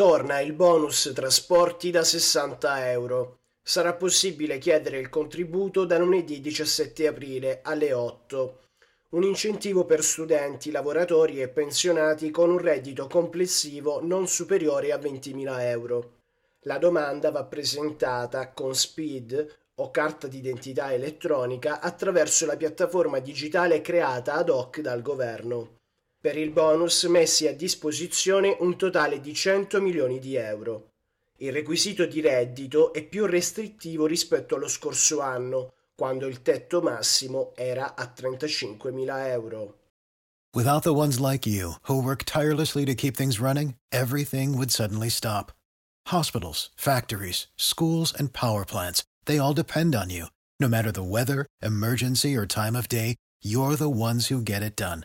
Torna il bonus trasporti da 60 euro. Sarà possibile chiedere il contributo da lunedì 17 aprile alle 8. Un incentivo per studenti, lavoratori e pensionati con un reddito complessivo non superiore a 20.000 euro. La domanda va presentata con SPID o carta d'identità elettronica attraverso la piattaforma digitale creata ad hoc dal governo. Per il bonus messi a disposizione un totale di 100 milioni di euro. Il requisito di reddito è più restrittivo rispetto allo scorso anno, quando il tetto massimo era a 35.000 euro. Without the ones like you, who work tirelessly to keep things running, everything would suddenly stop. Hospitals, factories, schools, and power plants, they all depend on you. No matter the weather, emergency, or time of day, you're the ones who get it done.